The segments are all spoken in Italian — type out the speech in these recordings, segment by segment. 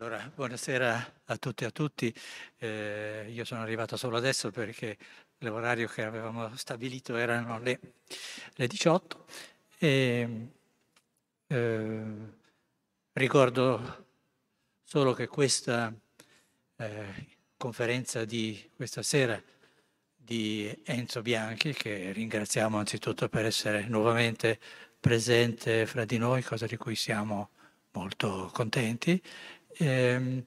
Allora, buonasera a tutti e a tutti. Eh, io sono arrivato solo adesso perché l'orario che avevamo stabilito erano le, le 18 e eh, ricordo solo che questa eh, conferenza di questa sera di Enzo Bianchi, che ringraziamo anzitutto per essere nuovamente presente fra di noi, cosa di cui siamo molto contenti, ehm,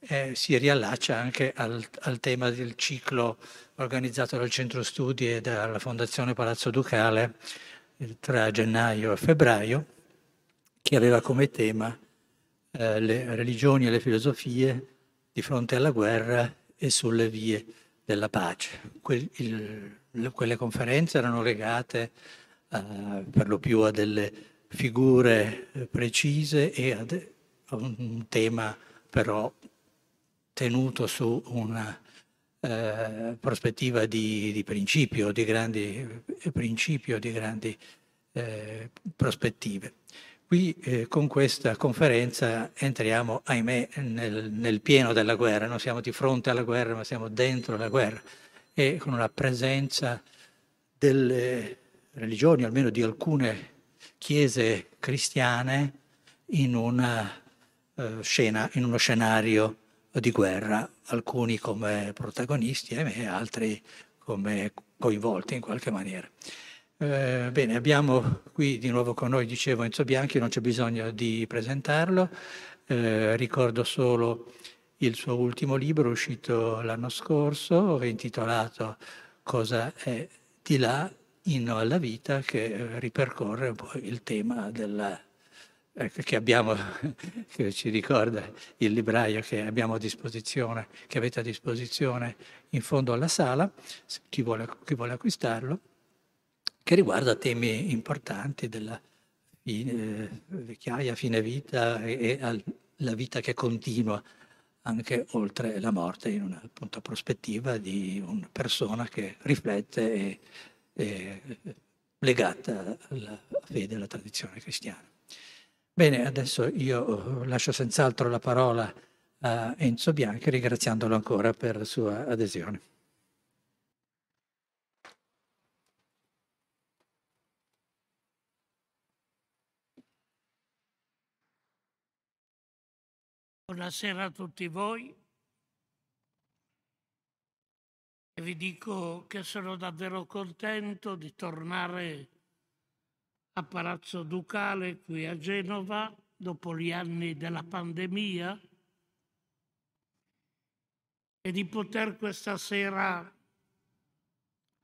eh, si riallaccia anche al, al, tema del ciclo organizzato dal Centro Studi e dalla Fondazione Palazzo Ducale eh, tra gennaio e febbraio, che aveva come tema eh, le religioni e le filosofie di fronte alla guerra e sulle vie della pace. Que- il, quelle conferenze erano legate uh, per lo più a delle figure eh, precise e a, de- un tema però tenuto su una eh, prospettiva di, di, principio, di grandi, principio, di grandi eh, prospettive. Qui eh, con questa conferenza entriamo, ahimè, nel, nel, pieno della guerra, non siamo di fronte alla guerra, ma siamo dentro la guerra e con una presenza delle religioni, almeno di alcune chiese cristiane, in una eh, scena, in uno scenario di guerra, alcuni come protagonisti, ahimè, altri come coinvolti in qualche maniera. Eh, bene, abbiamo qui di nuovo con noi, dicevo, Enzo Bianchi, non c'è bisogno di presentarlo, eh, ricordo solo il suo ultimo libro uscito l'anno scorso, intitolato Cosa è di là, inno alla vita, che eh, ripercorre un po' il tema della che, abbiamo, che ci ricorda il libraio che abbiamo a disposizione, che avete a disposizione in fondo alla sala, chi vuole, chi vuole acquistarlo, che riguarda temi importanti della fine, vecchiaia, fine vita e, e la vita che continua anche oltre la morte in una appunto, prospettiva di una persona che riflette e è legata alla fede e alla tradizione cristiana. Bene, adesso io eh, lascio senz'altro la parola a Enzo Bianchi, ringraziandolo ancora per la sua adesione. Buonasera a tutti voi e vi dico che sono davvero contento di tornare a Palazzo Ducale qui a Genova dopo gli anni della pandemia. E di poter questa sera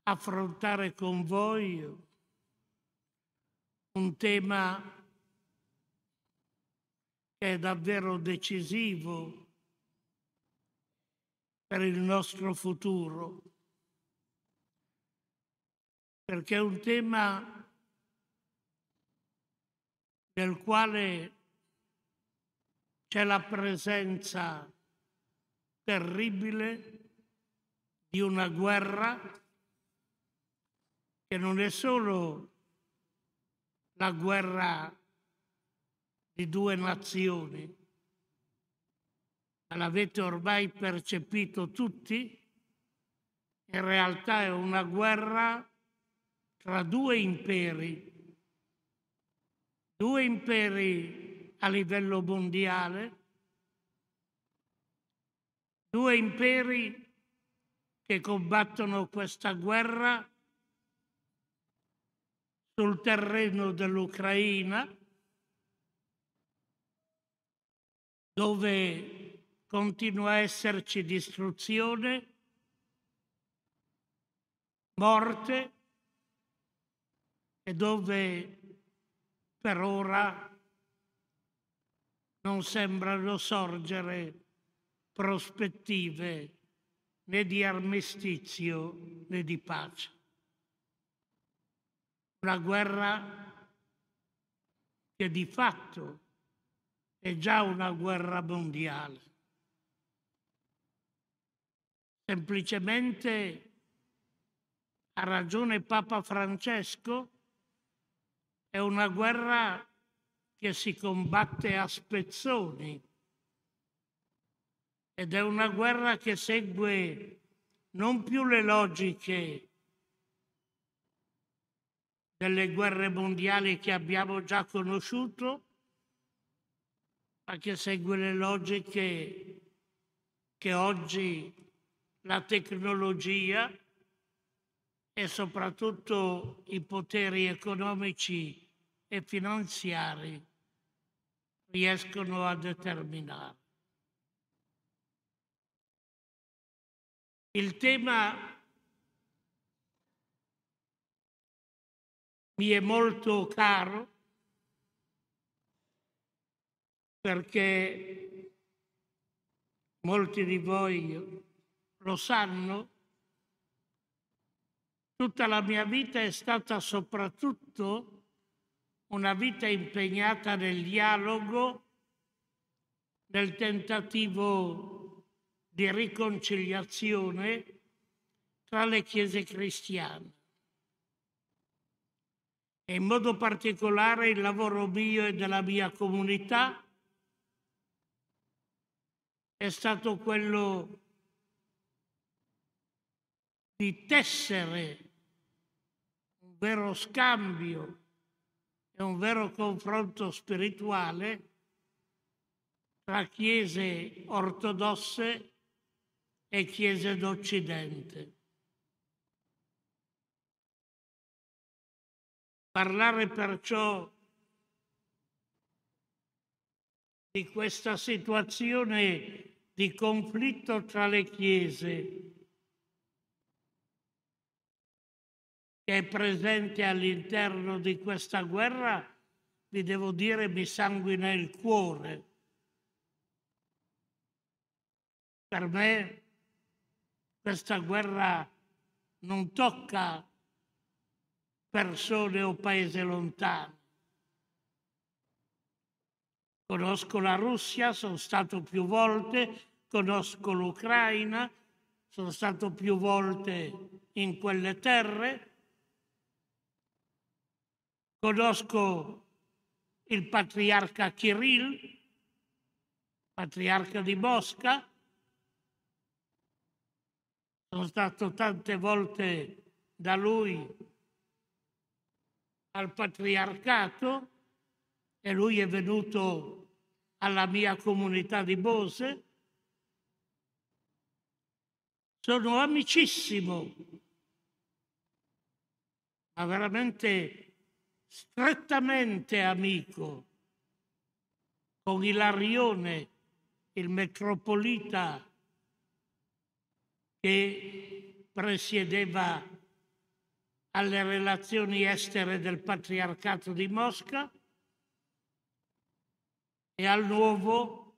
affrontare con voi un tema che è davvero decisivo per il nostro futuro, perché è un tema nel quale c'è la presenza terribile di una guerra che non è solo la guerra di due nazioni, ma l'avete ormai percepito tutti, in realtà è una guerra tra due imperi due imperi a livello mondiale, due imperi che combattono questa guerra sul terreno dell'Ucraina, dove continua a esserci distruzione, morte e dove per ora non sembrano sorgere prospettive né di armistizio né di pace. Una guerra che di fatto è già una guerra mondiale. Semplicemente ha ragione Papa Francesco è una guerra che si combatte a spezzoni ed è una guerra che segue non più le logiche delle guerre mondiali che abbiamo già conosciuto, ma che segue le logiche che oggi la tecnologia e soprattutto i poteri economici e finanziari riescono a determinare. Il tema mi è molto caro perché molti di voi lo sanno, tutta la mia vita è stata soprattutto una vita impegnata nel dialogo, nel tentativo di riconciliazione tra le chiese cristiane. E in modo particolare il lavoro mio e della mia comunità è stato quello di tessere un vero scambio e un vero confronto spirituale tra chiese ortodosse e chiese d'Occidente. Parlare perciò di questa situazione di conflitto tra le chiese che è presente all'interno di questa guerra, vi devo dire, mi sanguina il cuore. Per me questa guerra non tocca persone o paesi lontani. Conosco la Russia, sono stato più volte, conosco l'Ucraina, sono stato più volte in quelle terre, conosco il patriarca Kirill, patriarca di Mosca, sono stato tante volte da lui al patriarcato e lui è venuto alla mia comunità di Bose. Sono amicissimo, ma veramente strettamente amico con Ilarione, il metropolita che presiedeva alle relazioni estere del patriarcato di Mosca e al nuovo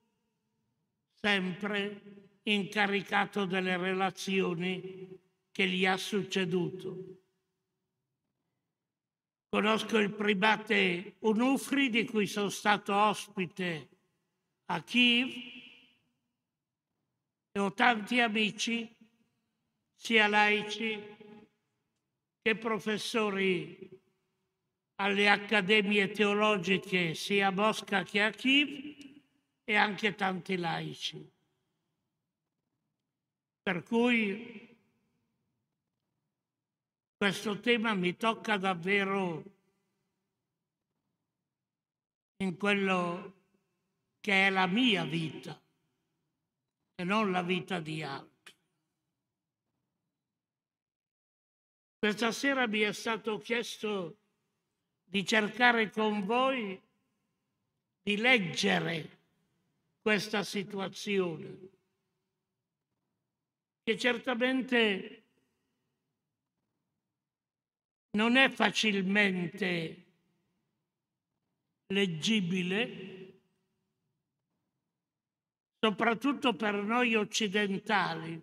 sempre incaricato delle relazioni che gli ha succeduto. Conosco il primate Unufri di cui sono stato ospite a Kiev e ho tanti amici sia laici che professori alle accademie teologiche sia a Mosca che a Kiev e anche tanti laici. Per cui questo tema mi tocca davvero in quello che è la mia vita e non la vita di altri. Questa sera mi è stato chiesto di cercare con voi di leggere questa situazione, che certamente non è facilmente leggibile, soprattutto per noi occidentali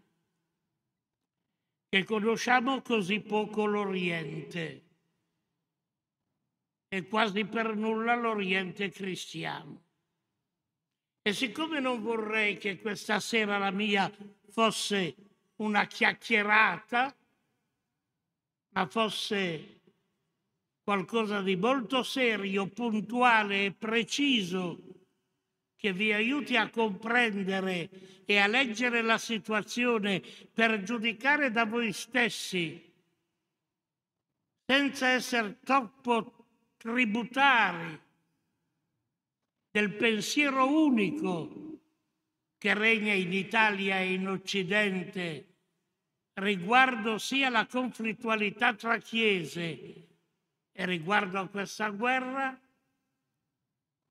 che conosciamo così poco l'Oriente e quasi per nulla l'Oriente cristiano. E siccome non vorrei che questa sera la mia fosse una chiacchierata, ma fosse qualcosa di molto serio, puntuale e preciso che vi aiuti a comprendere e a leggere la situazione per giudicare da voi stessi, senza essere troppo tributari del pensiero unico che regna in Italia e in Occidente riguardo sia la conflittualità tra chiese e riguardo a questa guerra,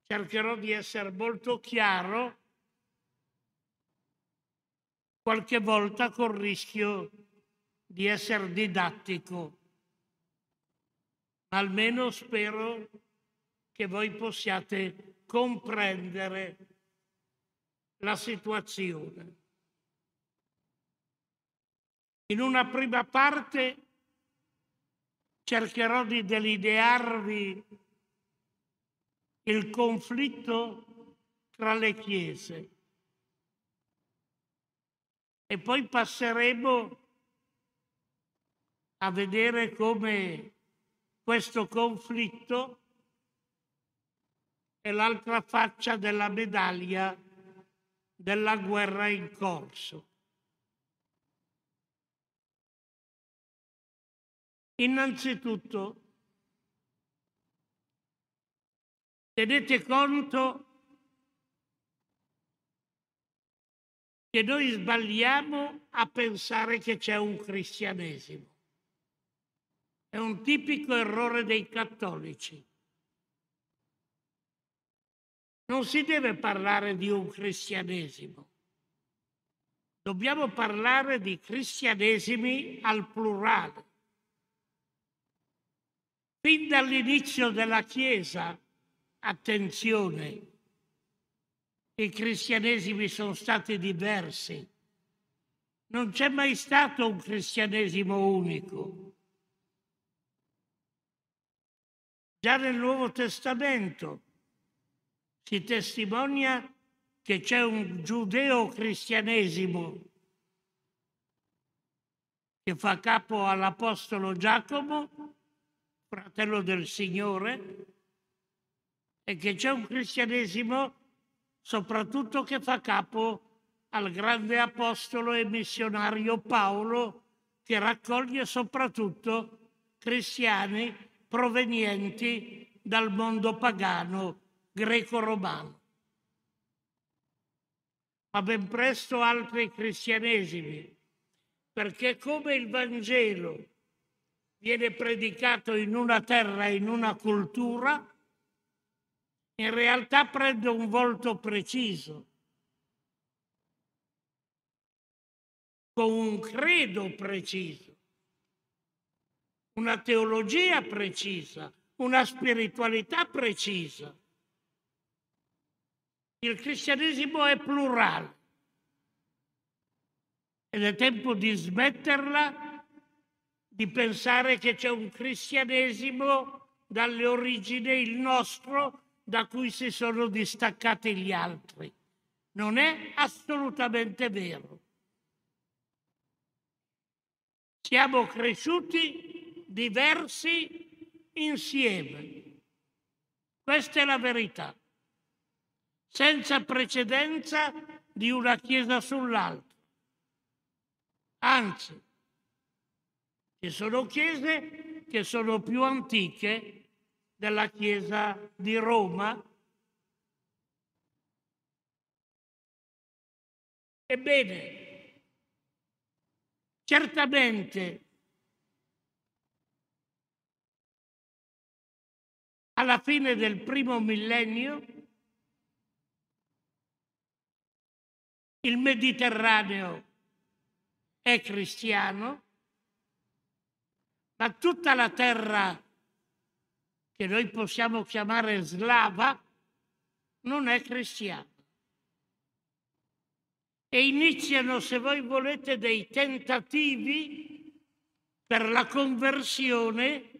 cercherò di essere molto chiaro, qualche volta col rischio di essere didattico, ma almeno spero che voi possiate comprendere la situazione. In una prima parte cercherò di delinearvi il conflitto tra le chiese. E poi passeremo a vedere come questo conflitto è l'altra faccia della medaglia della guerra in corso. Innanzitutto, Tenete conto che noi sbagliamo a pensare che c'è un cristianesimo. È un tipico errore dei cattolici. Non si deve parlare di un cristianesimo. Dobbiamo parlare di cristianesimi al plurale. Fin dall'inizio della Chiesa Attenzione, i cristianesimi sono stati diversi. Non c'è mai stato un cristianesimo unico. Già nel Nuovo Testamento si testimonia che c'è un giudeo-cristianesimo che fa capo all'Apostolo Giacomo, fratello del Signore, e che c'è un cristianesimo soprattutto che fa capo al grande apostolo e missionario Paolo che raccoglie soprattutto cristiani provenienti dal mondo pagano greco-romano. Ma ben presto altri cristianesimi, perché come il Vangelo viene predicato in una terra, in una cultura, in realtà prende un volto preciso, con un credo preciso, una teologia precisa, una spiritualità precisa. Il cristianesimo è plurale ed è tempo di smetterla di pensare che c'è un cristianesimo dalle origini il nostro da cui si sono distaccati gli altri. Non è assolutamente vero. Siamo cresciuti diversi insieme. Questa è la verità, senza precedenza di una Chiesa sull'altra. Anzi, ci sono chiese che sono più antiche della Chiesa di Roma. Ebbene, certamente alla fine del primo millennio il Mediterraneo è cristiano, ma tutta la terra che noi possiamo chiamare slava, non è cristiano. E iniziano, se voi volete, dei tentativi per la conversione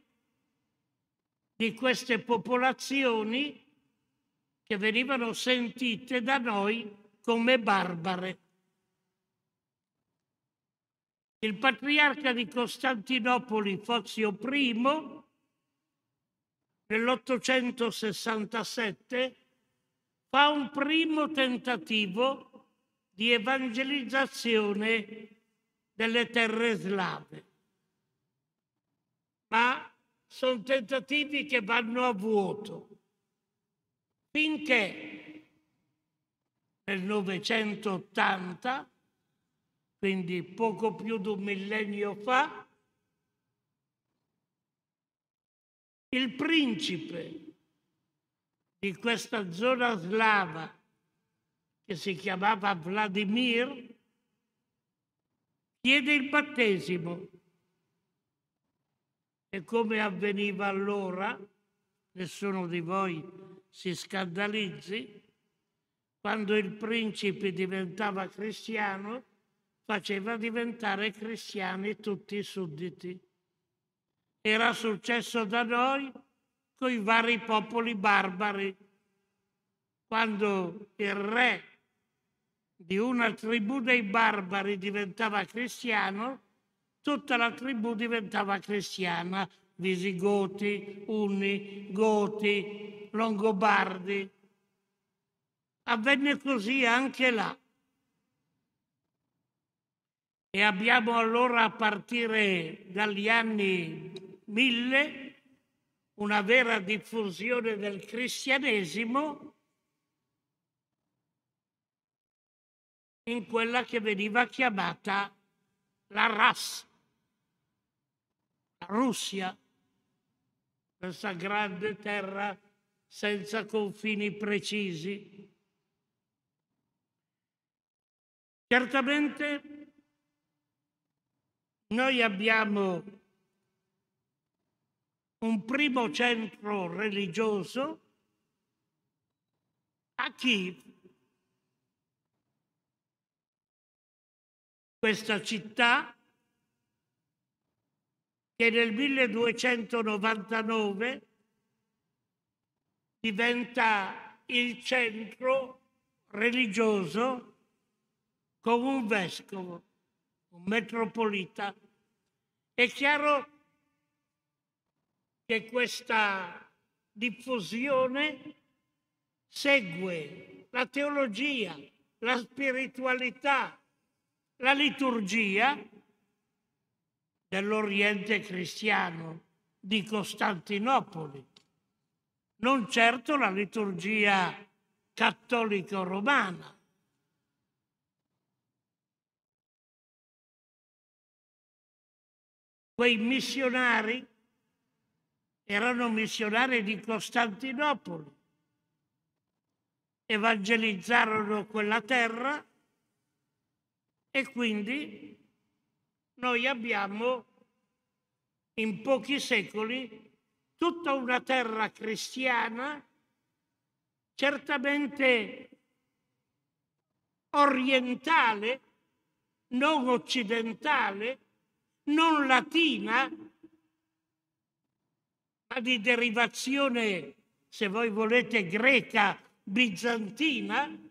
di queste popolazioni che venivano sentite da noi come barbare. Il patriarca di Costantinopoli, Fozio I, nell'867 fa un primo tentativo di evangelizzazione delle terre slave. Ma sono tentativi che vanno a vuoto, finché nel 980, quindi poco più di un millennio fa, il principe di questa zona slava che si chiamava Vladimir chiede il battesimo. E come avveniva allora, nessuno di voi si scandalizzi, quando il principe diventava cristiano, faceva diventare cristiani tutti i sudditi. Era successo da noi con i vari popoli barbari, quando il re di una tribù dei barbari diventava cristiano, tutta la tribù diventava cristiana, Visigoti, Unni, Goti, Longobardi. Avvenne così anche là. E abbiamo allora a partire dagli anni 1000 una vera diffusione del cristianesimo in quella che veniva chiamata la RAS, la Russia, questa grande terra senza confini precisi. Certamente noi abbiamo un primo centro religioso. A Kiev, questa città che nel 1299 diventa il centro religioso con un vescovo, un metropolita. È chiaro che questa diffusione segue la teologia, la spiritualità, la liturgia dell'Oriente cristiano di Costantinopoli, non certo la liturgia cattolico-romana. Quei missionari erano missionari di Costantinopoli, evangelizzarono quella terra e quindi noi abbiamo in pochi secoli tutta una terra cristiana certamente orientale, non occidentale, non latina, ma di derivazione, se voi volete, greca, bizantina,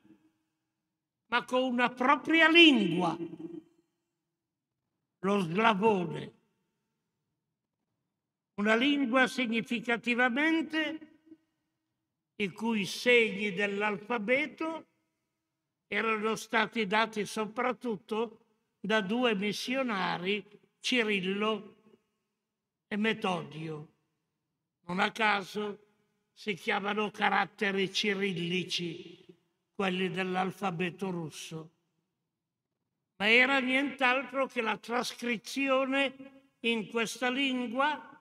ma con una propria lingua, lo slavone. Una lingua significativamente i cui segni dell'alfabeto erano stati dati soprattutto da due missionari, Cirillo e Metodio. Non a caso si chiamano caratteri cirillici, quelli dell'alfabeto russo. Ma era nient'altro che la trascrizione in questa lingua,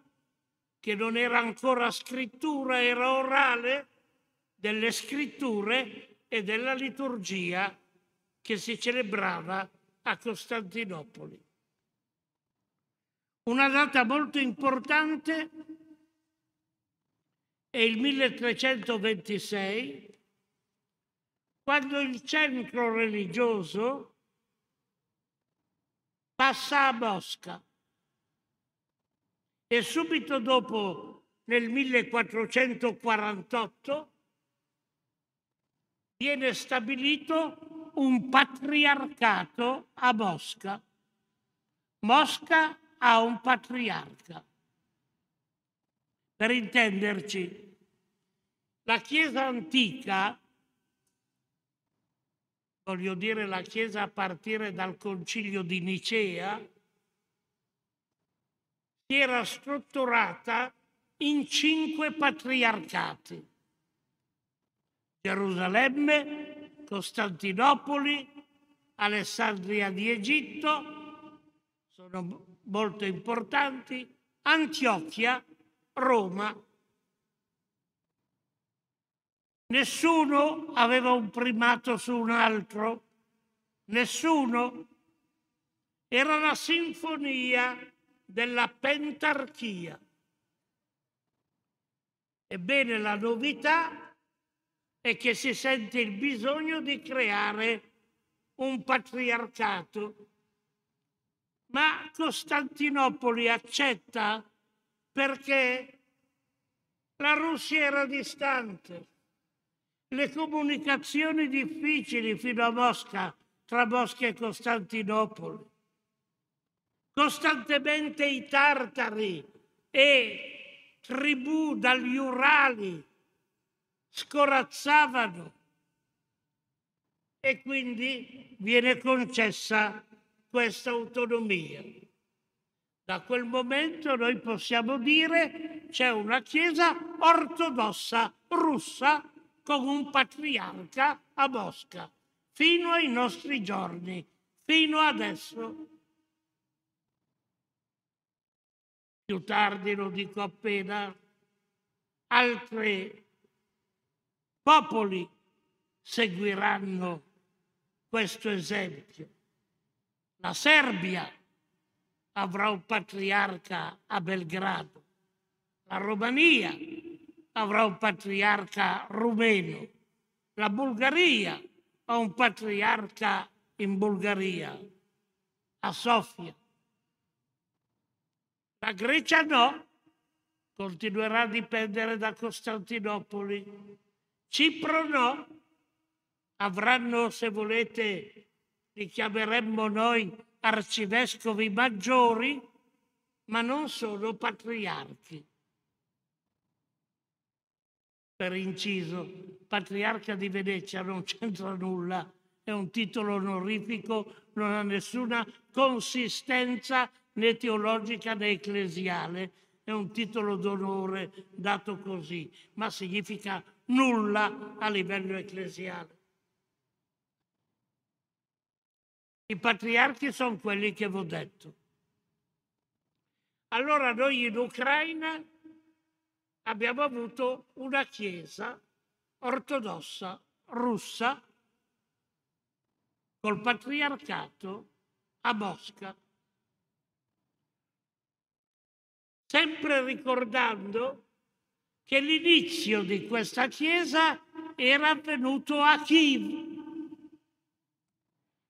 che non era ancora scrittura, era orale, delle scritture e della liturgia che si celebrava a Costantinopoli. Una data molto importante è il 1326, quando il centro religioso passa a Mosca e subito dopo, nel 1448, viene stabilito un patriarcato a Mosca. Mosca ha un patriarca. Per intenderci, la Chiesa antica voglio dire la Chiesa a partire dal concilio di Nicea, si era strutturata in cinque patriarcati. Gerusalemme, Costantinopoli, Alessandria di Egitto, sono molto importanti, Antiochia, Roma. Nessuno aveva un primato su un altro, nessuno. Era la sinfonia della pentarchia. Ebbene, la novità è che si sente il bisogno di creare un patriarcato. Ma Costantinopoli accetta perché la Russia era distante, le comunicazioni difficili fino a Mosca, tra Mosca e Costantinopoli. Costantemente i tartari e tribù dagli Urali scorazzavano e quindi viene concessa questa autonomia. Da quel momento noi possiamo dire c'è una Chiesa ortodossa russa con un patriarca a Mosca, fino ai nostri giorni, fino adesso. Più tardi, lo dico appena, altri popoli seguiranno questo esempio. La Serbia avrà un patriarca a Belgrado, la Romania avrà un patriarca rumeno, la Bulgaria ha un patriarca in Bulgaria, a Sofia. La Grecia no, continuerà a dipendere da Costantinopoli. Cipro no, avranno, se volete, li chiameremmo noi arcivescovi maggiori, ma non sono patriarchi. Per inciso, patriarca di Venezia non c'entra nulla, è un titolo onorifico, non ha nessuna consistenza né teologica né ecclesiale, è un titolo d'onore dato così, ma significa nulla a livello ecclesiale. I patriarchi sono quelli che vi ho detto. Allora noi in Ucraina abbiamo avuto una chiesa ortodossa russa col patriarcato a Mosca, sempre ricordando che l'inizio di questa chiesa era avvenuto a Kiev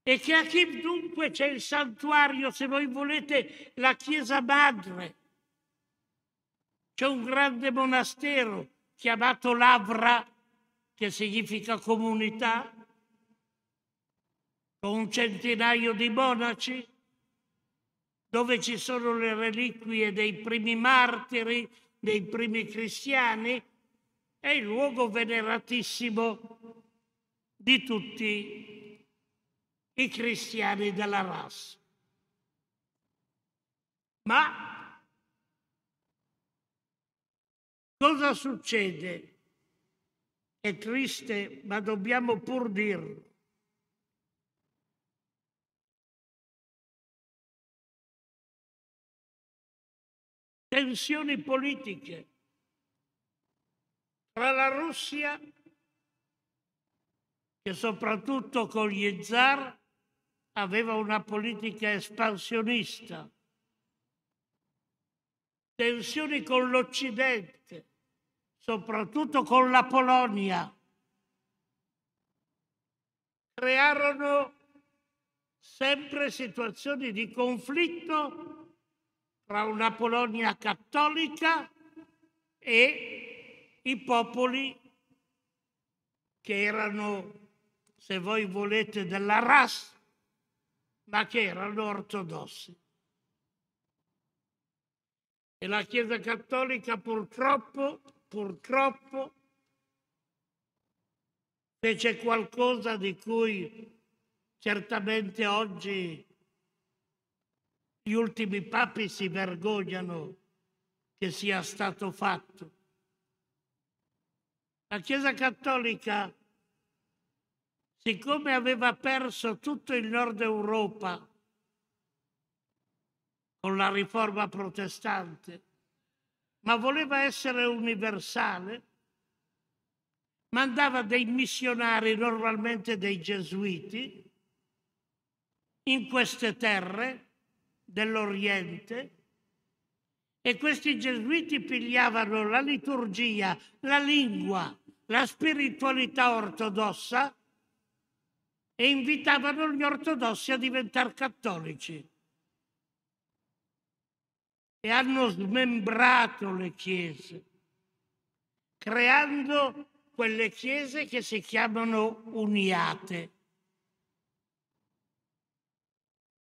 e che a Kiev dunque c'è il santuario, se voi volete, la chiesa madre. C'è un grande monastero chiamato Lavra, che significa comunità, con un centinaio di monaci, dove ci sono le reliquie dei primi martiri, dei primi cristiani, è il luogo veneratissimo di tutti i cristiani della razza. Ma cosa succede? È triste, ma dobbiamo pur dirlo. Tensioni politiche tra la Russia, che soprattutto con gli zar aveva una politica espansionista, tensioni con l'Occidente, soprattutto con la Polonia, crearono sempre situazioni di conflitto tra una Polonia cattolica e i popoli che erano, se voi volete, della razza ma che erano ortodossi. E la Chiesa Cattolica purtroppo, purtroppo, fece qualcosa di cui certamente oggi gli ultimi papi si vergognano che sia stato fatto. La Chiesa Cattolica, siccome aveva perso tutto il nord Europa con la riforma protestante, ma voleva essere universale, mandava dei missionari, normalmente dei gesuiti, in queste terre dell'Oriente e questi gesuiti pigliavano la liturgia, la lingua, la spiritualità ortodossa e invitavano gli ortodossi a diventare cattolici. E hanno smembrato le chiese, creando quelle chiese che si chiamano uniate,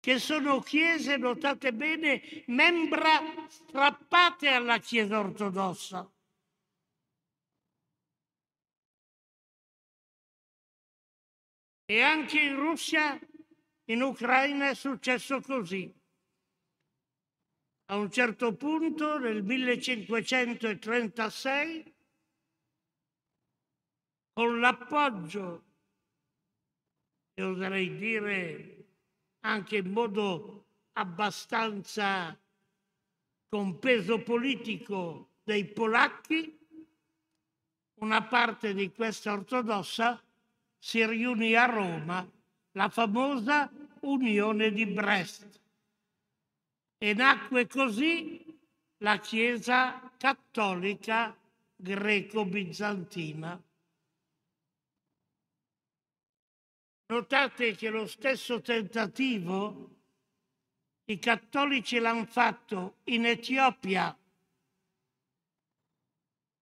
che sono chiese, notate bene, membra strappate alla Chiesa ortodossa. E anche in Russia, in Ucraina è successo così. A un certo punto, nel 1536, con l'appoggio, e oserei dire anche in modo abbastanza con peso politico dei polacchi, una parte di questa ortodossa si riunì a Roma, la famosa Unione di Brest. E nacque così la Chiesa cattolica greco-bizantina. Notate che lo stesso tentativo i cattolici l'hanno fatto in Etiopia.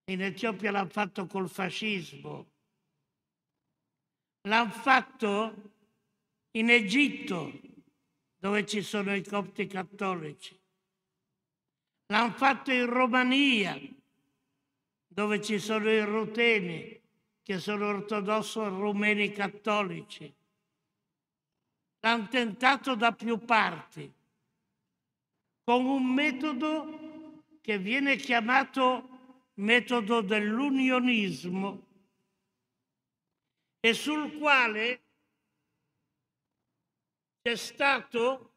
In Etiopia l'hanno fatto col fascismo. L'hanno fatto in Egitto, dove ci sono i copti cattolici. L'hanno fatto in Romania, dove ci sono i ruteni, che sono ortodossi rumeni cattolici. L'hanno tentato da più parti, con un metodo che viene chiamato metodo dell'unionismo e sul quale c'è stato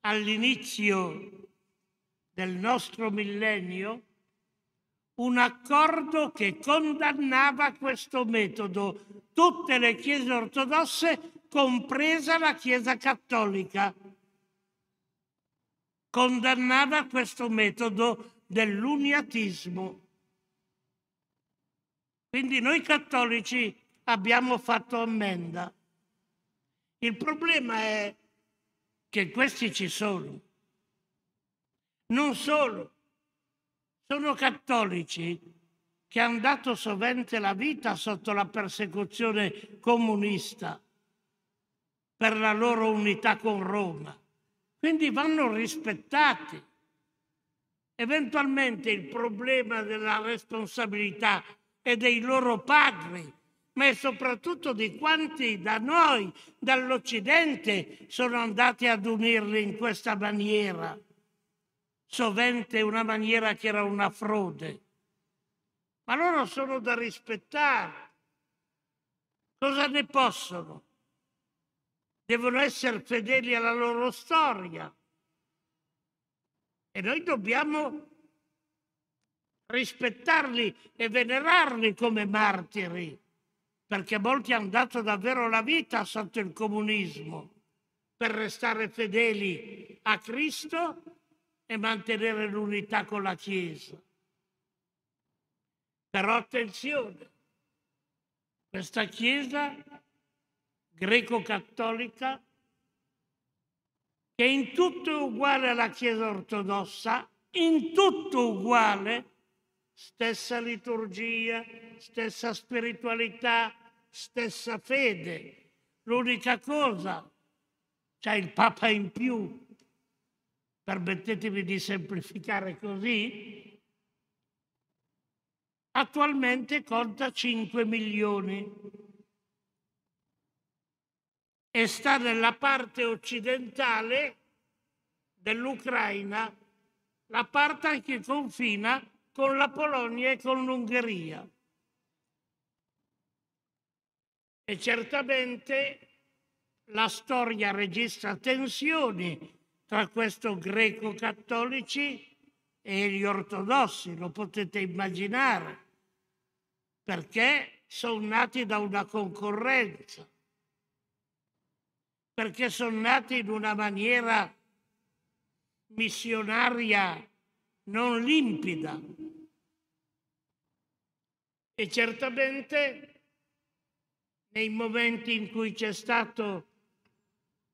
all'inizio del nostro millennio un accordo che condannava questo metodo, tutte le chiese ortodosse, compresa la Chiesa cattolica. Condannava questo metodo dell'uniatismo. Quindi noi cattolici abbiamo fatto ammenda. Il problema è che questi ci sono. Non solo, sono cattolici che hanno dato sovente la vita sotto la persecuzione comunista per la loro unità con Roma. Quindi vanno rispettati. Eventualmente il problema della responsabilità è dei loro padri, ma è soprattutto di quanti da noi, dall'Occidente, sono andati ad unirli in questa maniera sovente una maniera che era una frode. Ma loro sono da rispettare. Cosa ne possono? Devono essere fedeli alla loro storia. E noi dobbiamo rispettarli e venerarli come martiri, perché molti hanno dato davvero la vita sotto il comunismo per restare fedeli a Cristo e mantenere l'unità con la Chiesa. Però attenzione, questa Chiesa greco-cattolica, che in tutto è uguale alla Chiesa ortodossa, in tutto uguale, stessa liturgia, stessa spiritualità, stessa fede. L'unica cosa, c'è il Papa in più, permettetemi di semplificare così, attualmente conta 5 milioni. e sta nella parte occidentale dell'Ucraina, la parte che confina con la Polonia e con l'Ungheria. E certamente la storia registra tensioni tra questo greco-cattolici e gli ortodossi, lo potete immaginare, perché sono nati da una concorrenza, perché sono nati in una maniera missionaria non limpida. E certamente nei momenti in cui c'è stata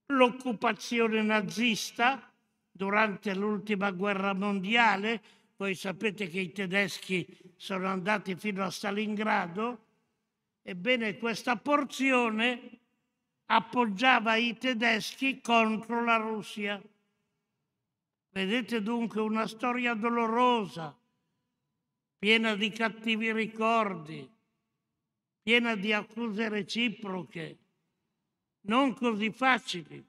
l'occupazione nazista, durante l'ultima guerra mondiale, voi sapete che i tedeschi sono andati fino a Stalingrado, ebbene questa porzione appoggiava i tedeschi contro la Russia. Vedete dunque una storia dolorosa, piena di cattivi ricordi, piena di accuse reciproche, non così facili.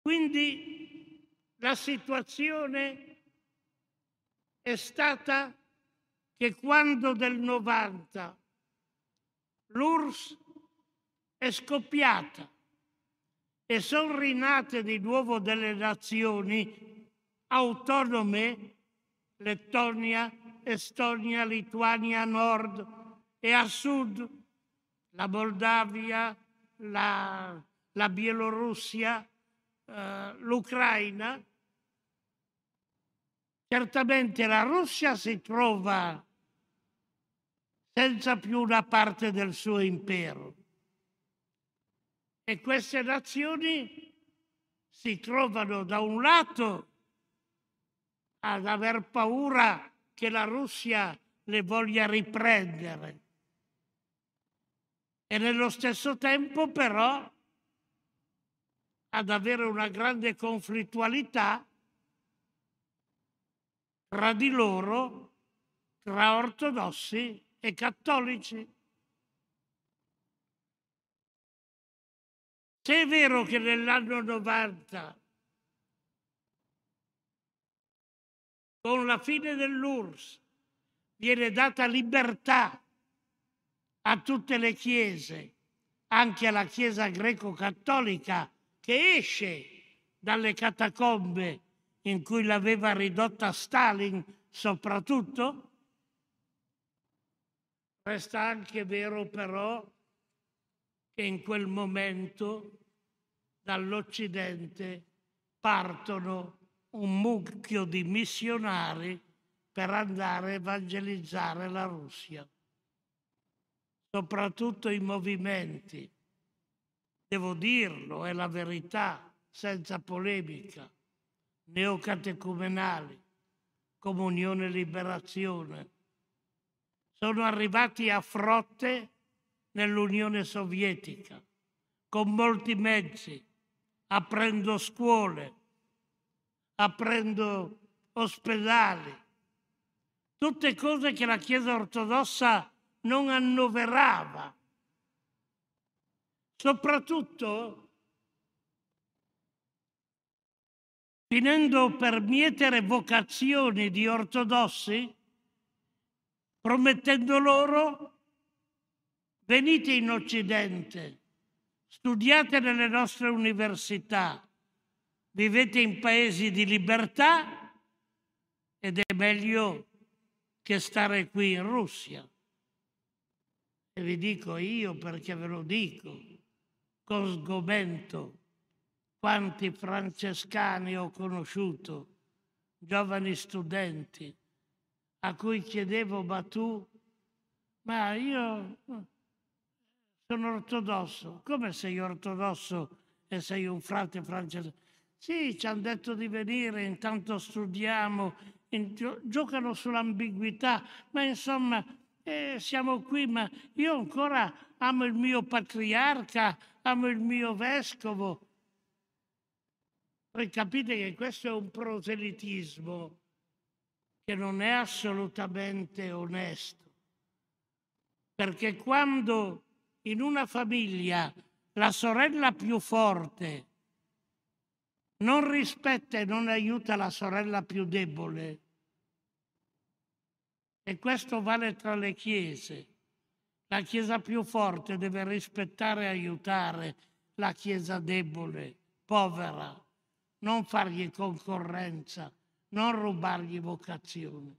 Quindi la situazione è stata che quando del 90 l'URSS è scoppiata e sono rinate di nuovo delle nazioni autonome, Lettonia, Estonia, Lituania a nord e a sud, la Moldavia, la, la Bielorussia, eh, l'Ucraina, certamente la Russia si trova senza più una parte del suo impero. E queste nazioni si trovano da un lato ad aver paura che la Russia le voglia riprendere e nello stesso tempo però ad avere una grande conflittualità tra di loro, tra ortodossi e cattolici. Se è vero che nell'anno 90, con la fine dell'URSS, viene data libertà a tutte le chiese, anche alla Chiesa greco-cattolica, che esce dalle catacombe in cui l'aveva ridotta Stalin soprattutto, resta anche vero però che in quel momento dall'Occidente partono un mucchio di missionari per andare a evangelizzare la Russia, soprattutto i movimenti, devo dirlo, è la verità, senza polemica, neocatecumenali, comunione e liberazione, sono arrivati a frotte nell'Unione Sovietica, con molti mezzi, aprendo scuole, aprendo ospedali, tutte cose che la Chiesa ortodossa non annoverava. Soprattutto finendo per mietere vocazioni di ortodossi, promettendo loro venite in Occidente, studiate nelle nostre università, vivete in paesi di libertà ed è meglio che stare qui in Russia. E vi dico io perché ve lo dico, con sgomento, quanti francescani ho conosciuto, giovani studenti, a cui chiedevo, ma tu, ma io sono ortodosso. Come sei ortodosso e sei un frate francese? Sì, ci hanno detto di venire, intanto studiamo, in, giocano sull'ambiguità, ma insomma eh, siamo qui, ma io ancora amo il mio patriarca, amo il mio vescovo. Voi capite che questo è un proselitismo che non è assolutamente onesto Perché quando in una famiglia la sorella più forte non rispetta e non aiuta la sorella più debole, e questo vale tra le chiese, la chiesa più forte deve rispettare e aiutare la chiesa debole, povera, non fargli concorrenza, non rubargli vocazione.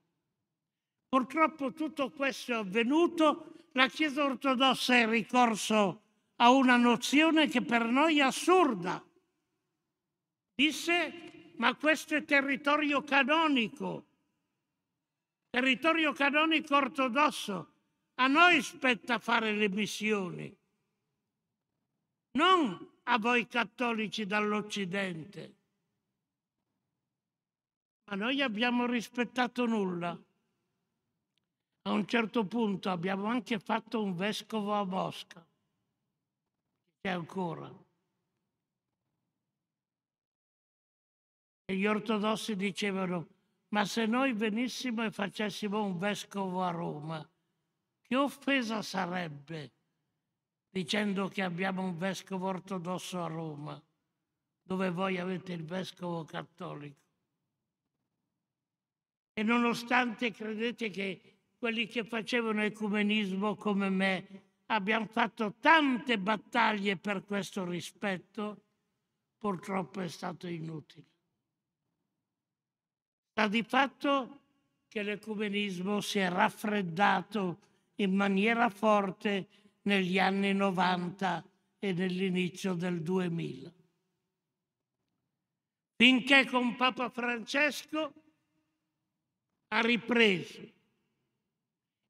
Purtroppo tutto questo è avvenuto, la Chiesa ortodossa è ricorso a una nozione che per noi è assurda. Disse, ma questo è territorio canonico, territorio canonico ortodosso, a noi spetta fare le missioni, non a voi cattolici dall'Occidente. Ma noi abbiamo rispettato nulla. A un certo punto abbiamo anche fatto un vescovo a Mosca, c'è ancora. E gli ortodossi dicevano, ma se noi venissimo e facessimo un vescovo a Roma, che offesa sarebbe dicendo che abbiamo un vescovo ortodosso a Roma, dove voi avete il vescovo cattolico? E nonostante credete che quelli che facevano ecumenismo come me, abbiamo fatto tante battaglie per questo rispetto, purtroppo è stato inutile. Sta di fatto che l'ecumenismo si è raffreddato in maniera forte negli anni 90 e nell'inizio del 2000. Finché con Papa Francesco ha ripreso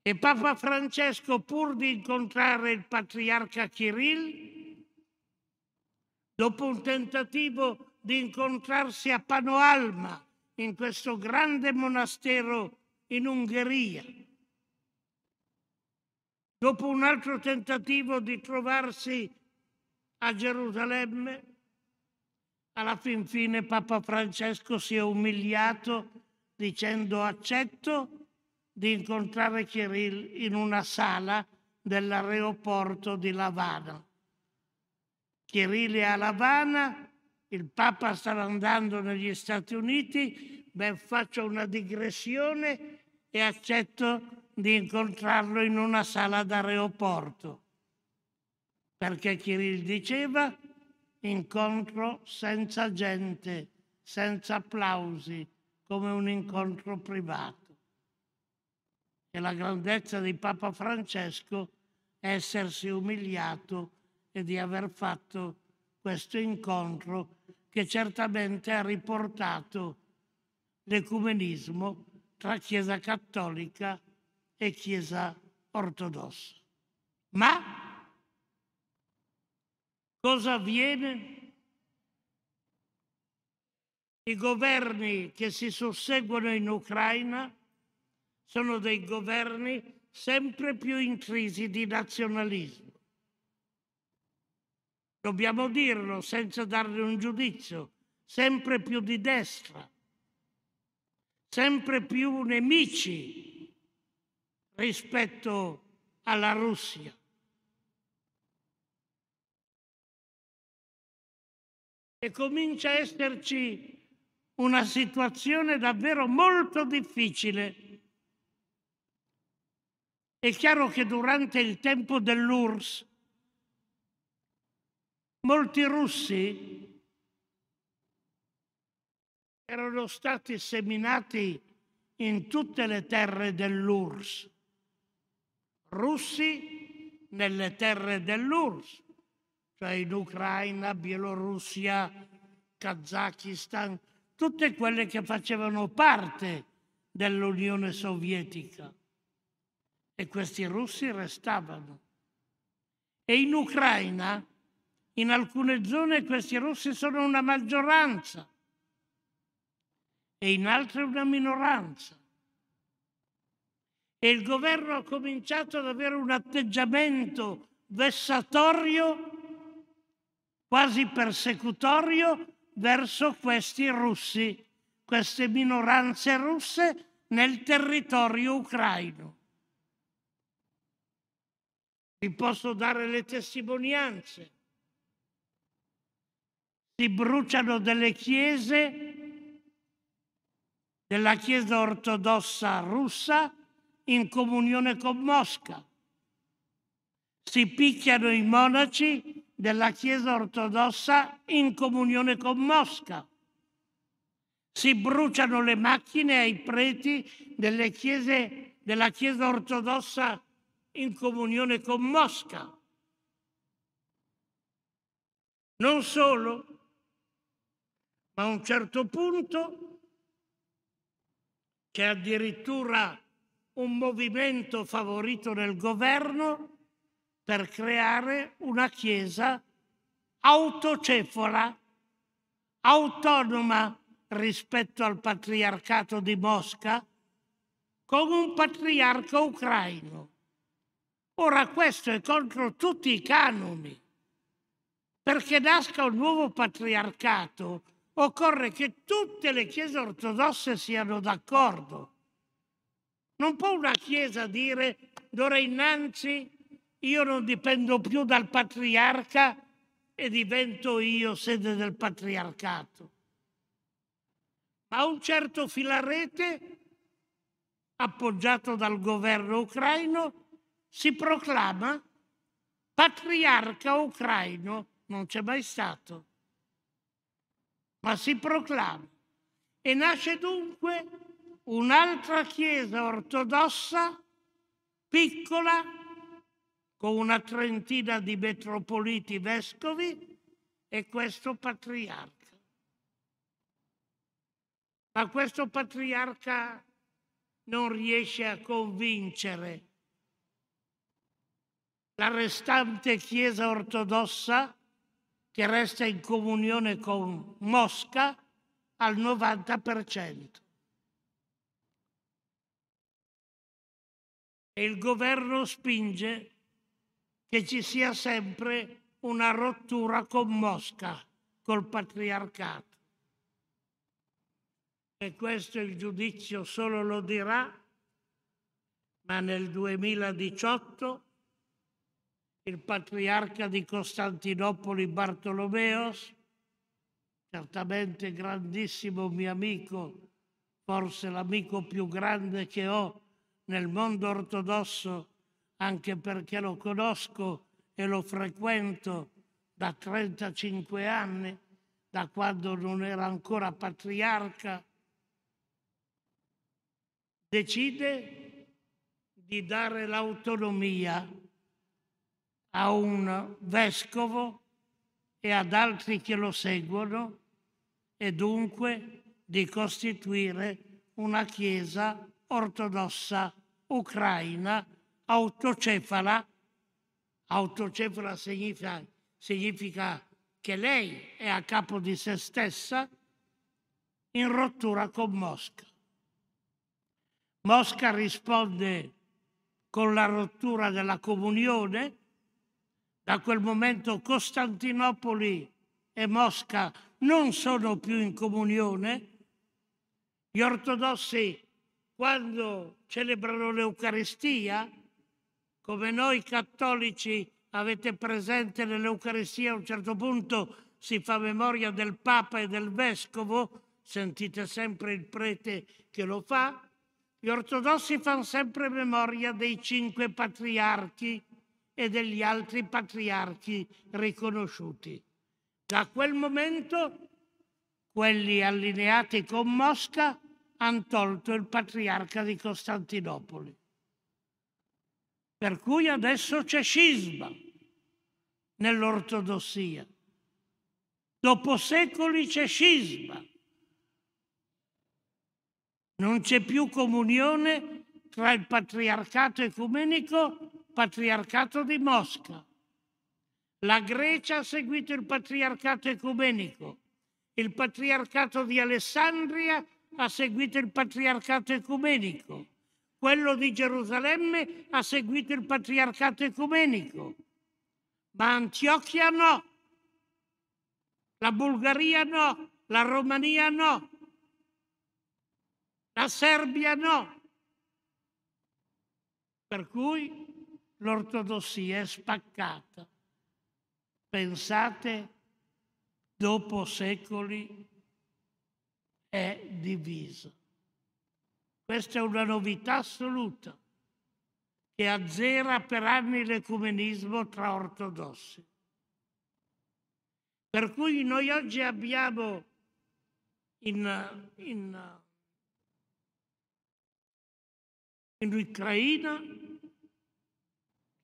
e Papa Francesco, pur di incontrare il patriarca Kirill, dopo un tentativo di incontrarsi a Panoalma, in questo grande monastero in Ungheria, dopo un altro tentativo di trovarsi a Gerusalemme, alla fin fine Papa Francesco si è umiliato dicendo accetto di incontrare Kirill in una sala dell'aeroporto di Lavana. Kirill è a Lavana, il Papa sta andando negli Stati Uniti, beh faccio una digressione e accetto di incontrarlo in una sala d'aeroporto. Perché Kirill diceva incontro senza gente, senza applausi, come un incontro privato e la grandezza di Papa Francesco è essersi umiliato e di aver fatto questo incontro che certamente ha riportato l'ecumenismo tra Chiesa cattolica e Chiesa ortodossa. Ma cosa avviene? I governi che si susseguono in Ucraina sono dei governi sempre più intrisi di nazionalismo. Dobbiamo dirlo senza darle un giudizio, sempre più di destra, sempre più nemici rispetto alla Russia. E comincia a esserci una situazione davvero molto difficile è chiaro che durante il tempo dell'URSS molti russi erano stati seminati in tutte le terre dell'URSS, russi nelle terre dell'URSS, cioè in Ucraina, Bielorussia, Kazakistan, tutte quelle che facevano parte dell'Unione Sovietica e questi russi restavano. E in Ucraina, in alcune zone, questi russi sono una maggioranza e in altre una minoranza. E il governo ha cominciato ad avere un atteggiamento vessatorio, quasi persecutorio, verso questi russi, queste minoranze russe nel territorio ucraino. Vi posso dare le testimonianze. Si bruciano delle chiese, della Chiesa ortodossa russa in comunione con Mosca. Si picchiano i monaci della Chiesa ortodossa in comunione con Mosca. Si bruciano le macchine ai preti delle chiese, della Chiesa ortodossa in comunione con Mosca. Non solo, ma a un certo punto c'è addirittura un movimento favorito nel governo per creare una chiesa autocefala, autonoma rispetto al patriarcato di Mosca, con un patriarca ucraino. Ora questo è contro tutti i canoni. Perché nasca un nuovo patriarcato occorre che tutte le chiese ortodosse siano d'accordo. Non può una chiesa dire d'ora innanzi io non dipendo più dal patriarca e divento io sede del patriarcato. Ma un certo filarete, appoggiato dal governo ucraino, si proclama patriarca ucraino, non c'è mai stato, ma si proclama. E nasce dunque un'altra chiesa ortodossa, piccola, con una trentina di metropoliti vescovi e questo patriarca. Ma questo patriarca non riesce a convincere la restante Chiesa ortodossa che resta in comunione con Mosca al 90%. E il governo spinge che ci sia sempre una rottura con Mosca, col patriarcato. E questo il giudizio solo lo dirà, ma nel 2018 il patriarca di Costantinopoli Bartolomeos, certamente grandissimo mio amico, forse l'amico più grande che ho nel mondo ortodosso, anche perché lo conosco e lo frequento da 35 anni, da quando non era ancora patriarca, decide di dare l'autonomia a un vescovo e ad altri che lo seguono e dunque di costituire una chiesa ortodossa ucraina autocefala. Autocefala significa, significa che lei è a capo di se stessa in rottura con Mosca. Mosca risponde con la rottura della comunione da quel momento Costantinopoli e Mosca non sono più in comunione. Gli ortodossi, quando celebrano l'Eucaristia, come noi cattolici avete presente nell'Eucaristia, a un certo punto si fa memoria del Papa e del Vescovo, sentite sempre il prete che lo fa, gli ortodossi fanno sempre memoria dei cinque patriarchi e degli altri patriarchi riconosciuti. Da quel momento quelli allineati con Mosca hanno tolto il patriarca di Costantinopoli. Per cui adesso c'è scisma nell'ortodossia. Dopo secoli c'è scisma. Non c'è più comunione tra il patriarcato ecumenico patriarcato di Mosca. La Grecia ha seguito il patriarcato ecumenico. Il patriarcato di Alessandria ha seguito il patriarcato ecumenico. Quello di Gerusalemme ha seguito il patriarcato ecumenico. Ma Antiochia no. La Bulgaria no. La Romania no. La Serbia no. Per cui l'ortodossia è spaccata. Pensate, dopo secoli è divisa. Questa è una novità assoluta che azzera per anni l'ecumenismo tra ortodossi. Per cui noi oggi abbiamo in, in, in Ucraina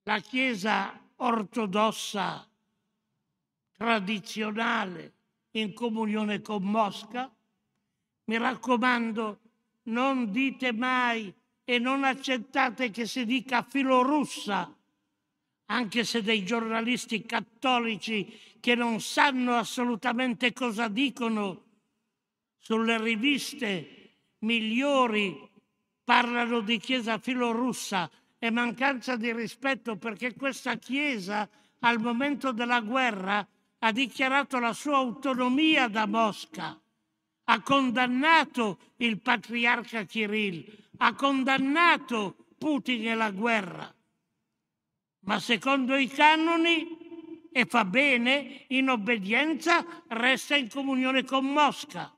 la Chiesa ortodossa tradizionale in comunione con Mosca. Mi raccomando, non dite mai e non accettate che si dica filorussa, anche se dei giornalisti cattolici che non sanno assolutamente cosa dicono sulle riviste migliori parlano di Chiesa filorussa è mancanza di rispetto perché questa Chiesa al momento della guerra ha dichiarato la sua autonomia da Mosca, ha condannato il patriarca Kirill, ha condannato Putin e la guerra. Ma secondo i canoni, e fa bene, in obbedienza resta in comunione con Mosca.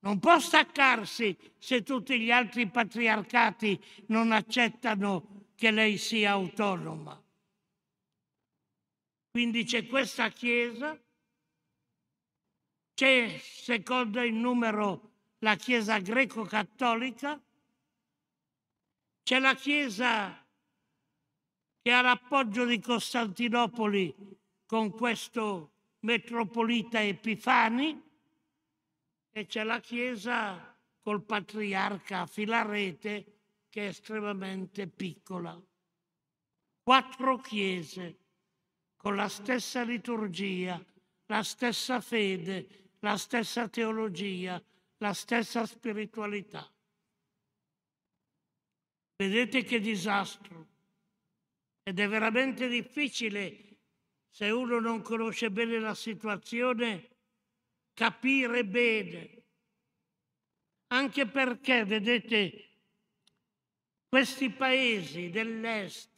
Non può staccarsi se tutti gli altri patriarcati non accettano che lei sia autonoma. Quindi c'è questa Chiesa, c'è secondo il numero la Chiesa greco-cattolica, c'è la Chiesa che ha l'appoggio di Costantinopoli con questo metropolita Epifani e c'è la Chiesa col patriarca Filarete che è estremamente piccola. Quattro chiese con la stessa liturgia, la stessa fede, la stessa teologia, la stessa spiritualità. Vedete che disastro. Ed è veramente difficile, se uno non conosce bene la situazione, capire bene. Anche perché, vedete, questi paesi dell'Est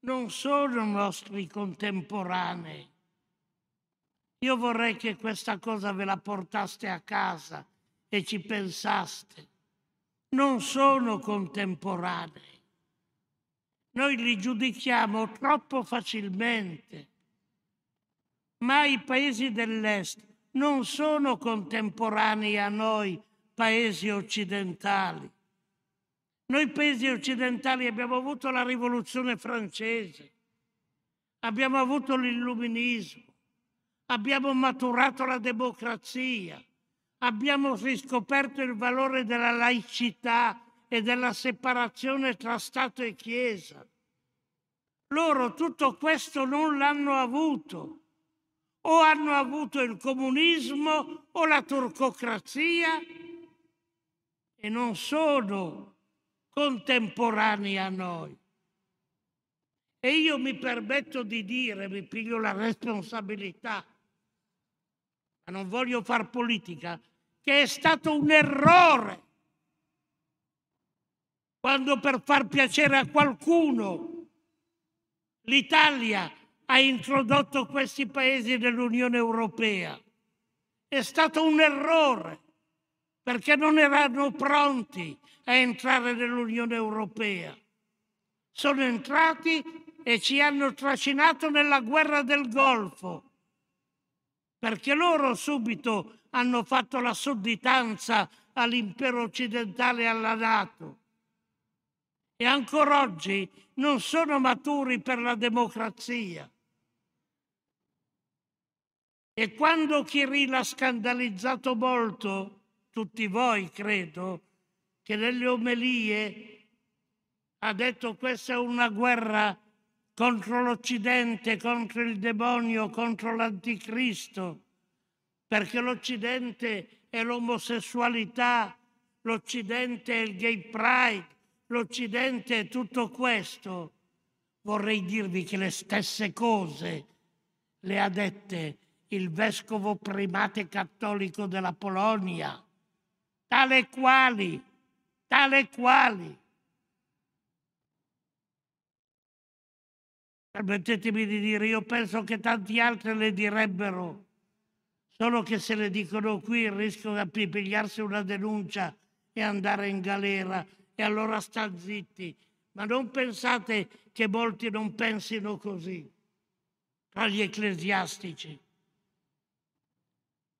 non sono nostri contemporanei. Io vorrei che questa cosa ve la portaste a casa e ci pensaste. Non sono contemporanei. Noi li giudichiamo troppo facilmente. Ma i paesi dell'Est non sono contemporanei a noi, paesi occidentali. Noi paesi occidentali abbiamo avuto la rivoluzione francese, abbiamo avuto l'illuminismo, abbiamo maturato la democrazia, abbiamo riscoperto il valore della laicità e della separazione tra Stato e Chiesa. Loro tutto questo non l'hanno avuto o hanno avuto il comunismo o la turcocrazia e non sono contemporanei a noi. E io mi permetto di dire, mi piglio la responsabilità, ma non voglio far politica, che è stato un errore quando per far piacere a qualcuno l'Italia ha introdotto questi paesi nell'Unione Europea. È stato un errore perché non erano pronti a entrare nell'Unione Europea. Sono entrati e ci hanno trascinato nella guerra del Golfo, perché loro subito hanno fatto la sudditanza all'impero occidentale e alla Nato. E ancora oggi non sono maturi per la democrazia. E quando Kirill ha scandalizzato molto, tutti voi credo, che nelle omelie ha detto questa è una guerra contro l'Occidente, contro il demonio, contro l'anticristo, perché l'Occidente è l'omosessualità, l'Occidente è il gay pride, l'Occidente è tutto questo. Vorrei dirvi che le stesse cose le ha dette il vescovo primate cattolico della Polonia, tale quali, tale quali permettetemi di dire, io penso che tanti altri le direbbero, solo che se le dicono qui rischiano di pigliarsi una denuncia e andare in galera e allora sta zitti. Ma non pensate che molti non pensino così tra gli ecclesiastici.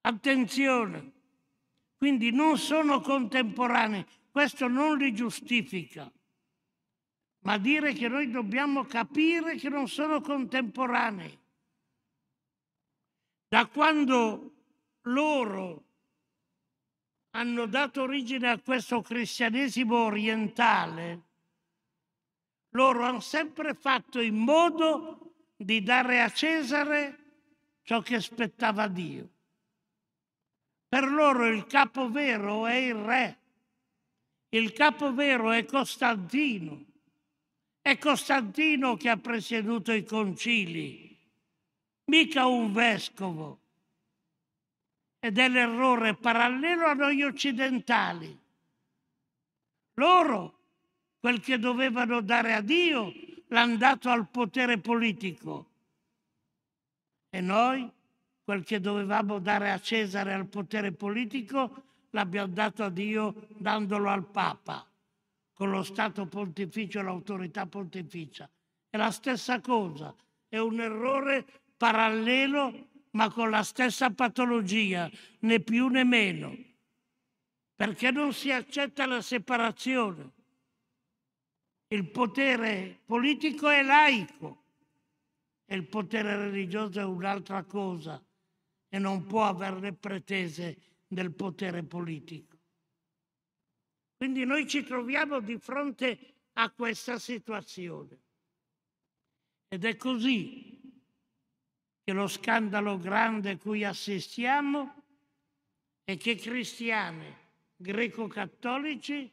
Attenzione, quindi non sono contemporanei, questo non li giustifica, ma dire che noi dobbiamo capire che non sono contemporanei. Da quando loro hanno dato origine a questo cristianesimo orientale, loro hanno sempre fatto in modo di dare a Cesare ciò che aspettava a Dio. Per loro il capo vero è il re, il capo vero è Costantino. È Costantino che ha presieduto i concili, mica un vescovo. Ed è l'errore parallelo a noi occidentali. Loro, quel che dovevano dare a Dio, l'hanno dato al potere politico. E noi quel che dovevamo dare a Cesare al potere politico l'abbiamo dato a Dio dandolo al Papa, con lo Stato pontificio e l'autorità pontificia. È la stessa cosa, è un errore parallelo ma con la stessa patologia, né più né meno, perché non si accetta la separazione. Il potere politico è laico e il potere religioso è un'altra cosa e non può avere le pretese del potere politico. Quindi noi ci troviamo di fronte a questa situazione. Ed è così che lo scandalo grande cui assistiamo è che cristiani greco-cattolici,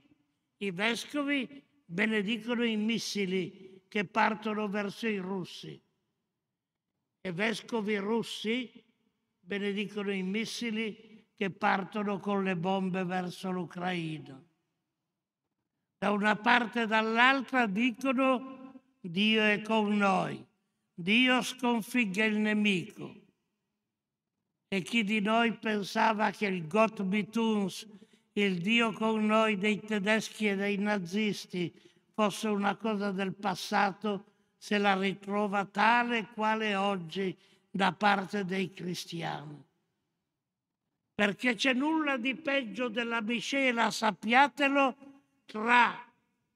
i vescovi, benedicono i missili che partono verso i russi e vescovi russi benedicono i missili che partono con le bombe verso l'Ucraina. Da una parte e dall'altra dicono Dio è con noi, Dio sconfigge il nemico. E chi di noi pensava che il Gott mit uns, il Dio con noi dei tedeschi e dei nazisti, fosse una cosa del passato, se la ritrova tale quale oggi da parte dei cristiani. Perché c'è nulla di peggio della miscela, sappiatelo, tra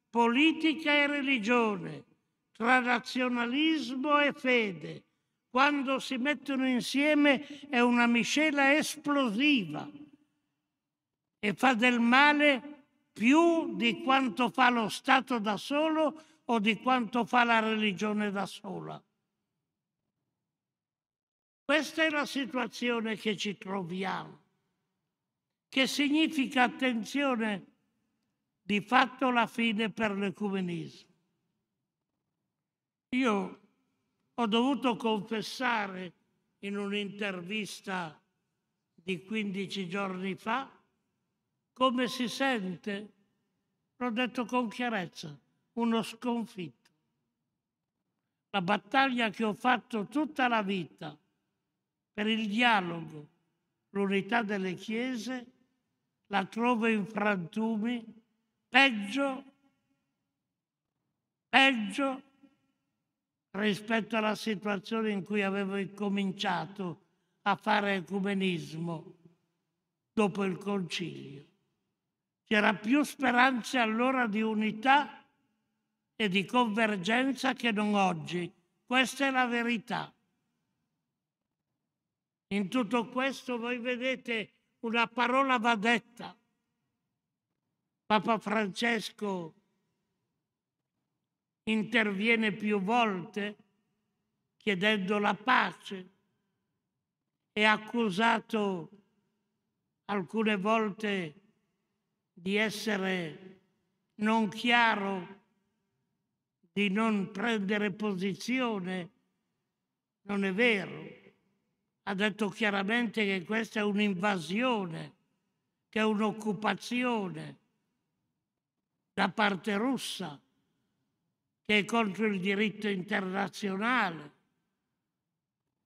politica e religione, tra nazionalismo e fede. Quando si mettono insieme è una miscela esplosiva e fa del male più di quanto fa lo Stato da solo o di quanto fa la religione da sola. Questa è la situazione che ci troviamo, che significa, attenzione, di fatto la fine per l'ecumenismo. Io ho dovuto confessare in un'intervista di 15 giorni fa come si sente, l'ho detto con chiarezza, uno sconfitto. La battaglia che ho fatto tutta la vita per il dialogo, l'unità delle chiese, la trovo in frantumi, peggio, peggio rispetto alla situazione in cui avevo cominciato a fare ecumenismo dopo il concilio. C'era più speranza allora di unità e di convergenza che non oggi. Questa è la verità. In tutto questo voi vedete una parola va detta. Papa Francesco interviene più volte chiedendo la pace è accusato alcune volte di essere non chiaro, di non prendere posizione. Non è vero ha detto chiaramente che questa è un'invasione, che è un'occupazione da parte russa, che è contro il diritto internazionale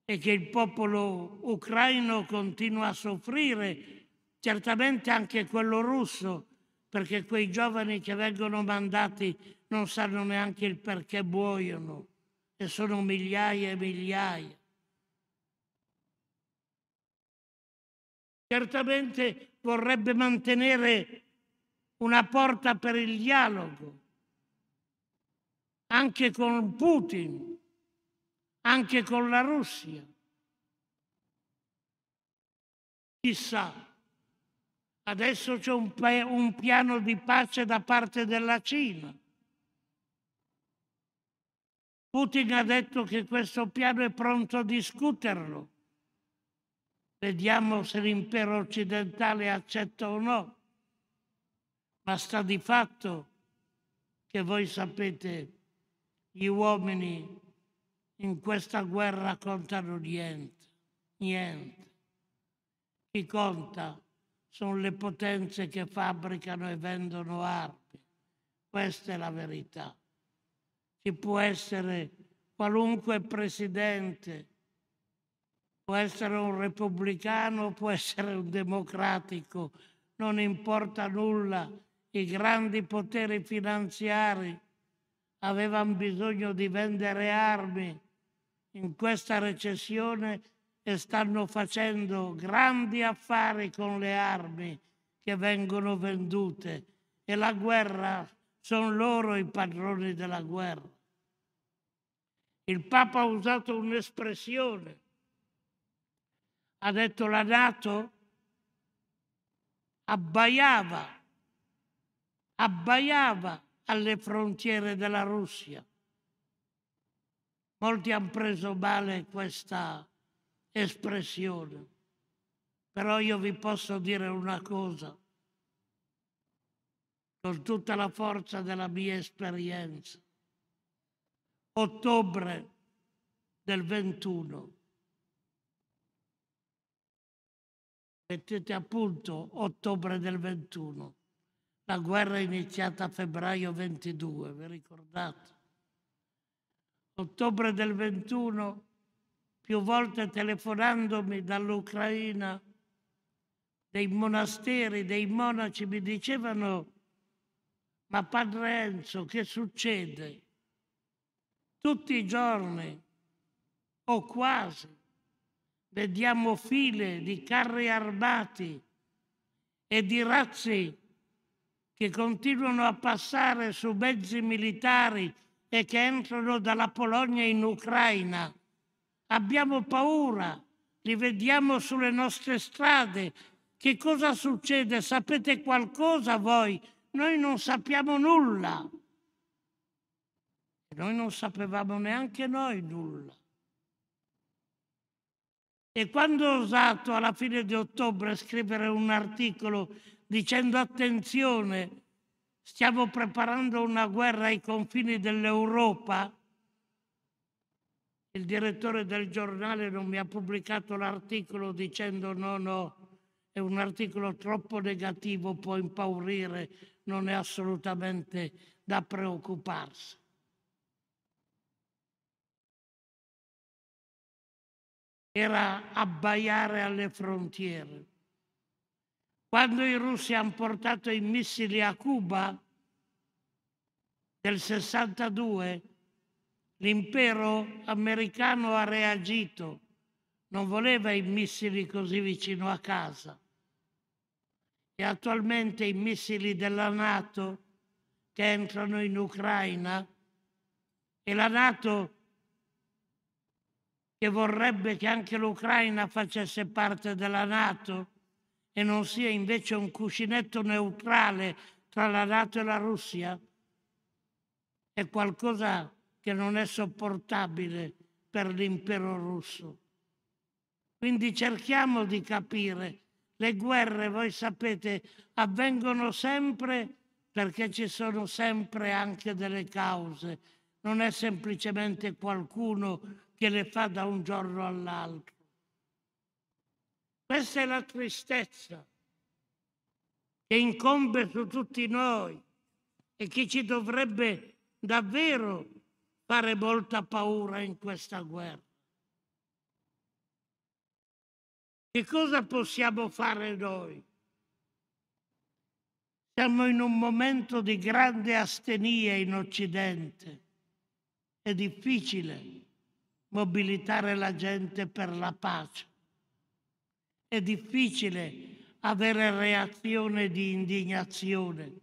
e che il popolo ucraino continua a soffrire, certamente anche quello russo, perché quei giovani che vengono mandati non sanno neanche il perché muoiono e sono migliaia e migliaia. Certamente vorrebbe mantenere una porta per il dialogo, anche con Putin, anche con la Russia. Chissà, adesso c'è un, un piano di pace da parte della Cina. Putin ha detto che questo piano è pronto a discuterlo. Vediamo se l'impero occidentale accetta o no. Ma sta di fatto che voi sapete, gli uomini in questa guerra contano niente, niente. Chi conta sono le potenze che fabbricano e vendono armi. Questa è la verità. Ci può essere qualunque presidente, può essere un repubblicano, può essere un democratico, non importa nulla. I grandi poteri finanziari avevano bisogno di vendere armi in questa recessione e stanno facendo grandi affari con le armi che vengono vendute e la guerra sono loro i padroni della guerra. Il Papa ha usato un'espressione, ha detto la Nato abbaiava, abbaiava alle frontiere della Russia. Molti hanno preso male questa espressione, però io vi posso dire una cosa, con tutta la forza della mia esperienza. Ottobre del 21. Mettete a punto ottobre del 21. La guerra è iniziata a febbraio 22, vi ricordate? Ottobre del 21, più volte telefonandomi dall'Ucraina, dei monasteri, dei monaci mi dicevano, ma padre Enzo, che succede? Tutti i giorni, o quasi, vediamo file di carri armati e di razzi che continuano a passare su mezzi militari e che entrano dalla Polonia in Ucraina. Abbiamo paura, li vediamo sulle nostre strade. Che cosa succede? Sapete qualcosa voi? Noi non sappiamo nulla. Noi non sapevamo neanche noi nulla. E quando ho osato alla fine di ottobre scrivere un articolo dicendo attenzione, stiamo preparando una guerra ai confini dell'Europa, il direttore del giornale non mi ha pubblicato l'articolo dicendo no, no, è un articolo troppo negativo, può impaurire, non è assolutamente da preoccuparsi. Era abbaiare alle frontiere. Quando i russi hanno portato i missili a Cuba nel 62, l'impero americano ha reagito, non voleva i missili così vicino a casa. E attualmente i missili della Nato che entrano in Ucraina e la Nato che vorrebbe che anche l'Ucraina facesse parte della Nato, e non sia invece un cuscinetto neutrale tra la Nato e la Russia, è qualcosa che non è sopportabile per l'impero russo. Quindi cerchiamo di capire, le guerre, voi sapete, avvengono sempre perché ci sono sempre anche delle cause, non è semplicemente qualcuno che le fa da un giorno all'altro. Questa è la tristezza che incombe su tutti noi e che ci dovrebbe davvero fare molta paura in questa guerra. Che cosa possiamo fare noi? Siamo in un momento di grande astenia in Occidente. È difficile mobilitare la gente per la pace. È difficile avere reazione di indignazione.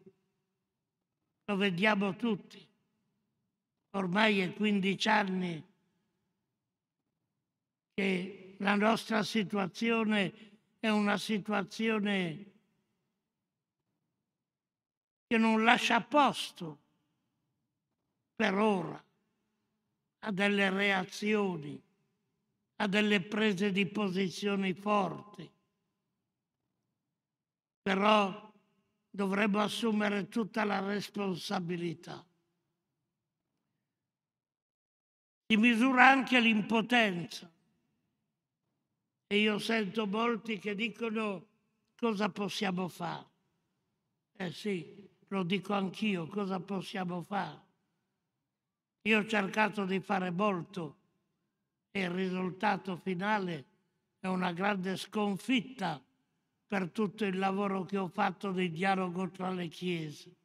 Lo vediamo tutti. Ormai è 15 anni che la nostra situazione è una situazione che non lascia posto per ora a delle reazioni, a delle prese di posizioni forti. Però dovremmo assumere tutta la responsabilità. Si misura anche l'impotenza. E io sento molti che dicono cosa possiamo fare. Eh sì, lo dico anch'io, cosa possiamo fare? Io ho cercato di fare molto e il risultato finale è una grande sconfitta per tutto il lavoro che ho fatto di dialogo tra le chiese.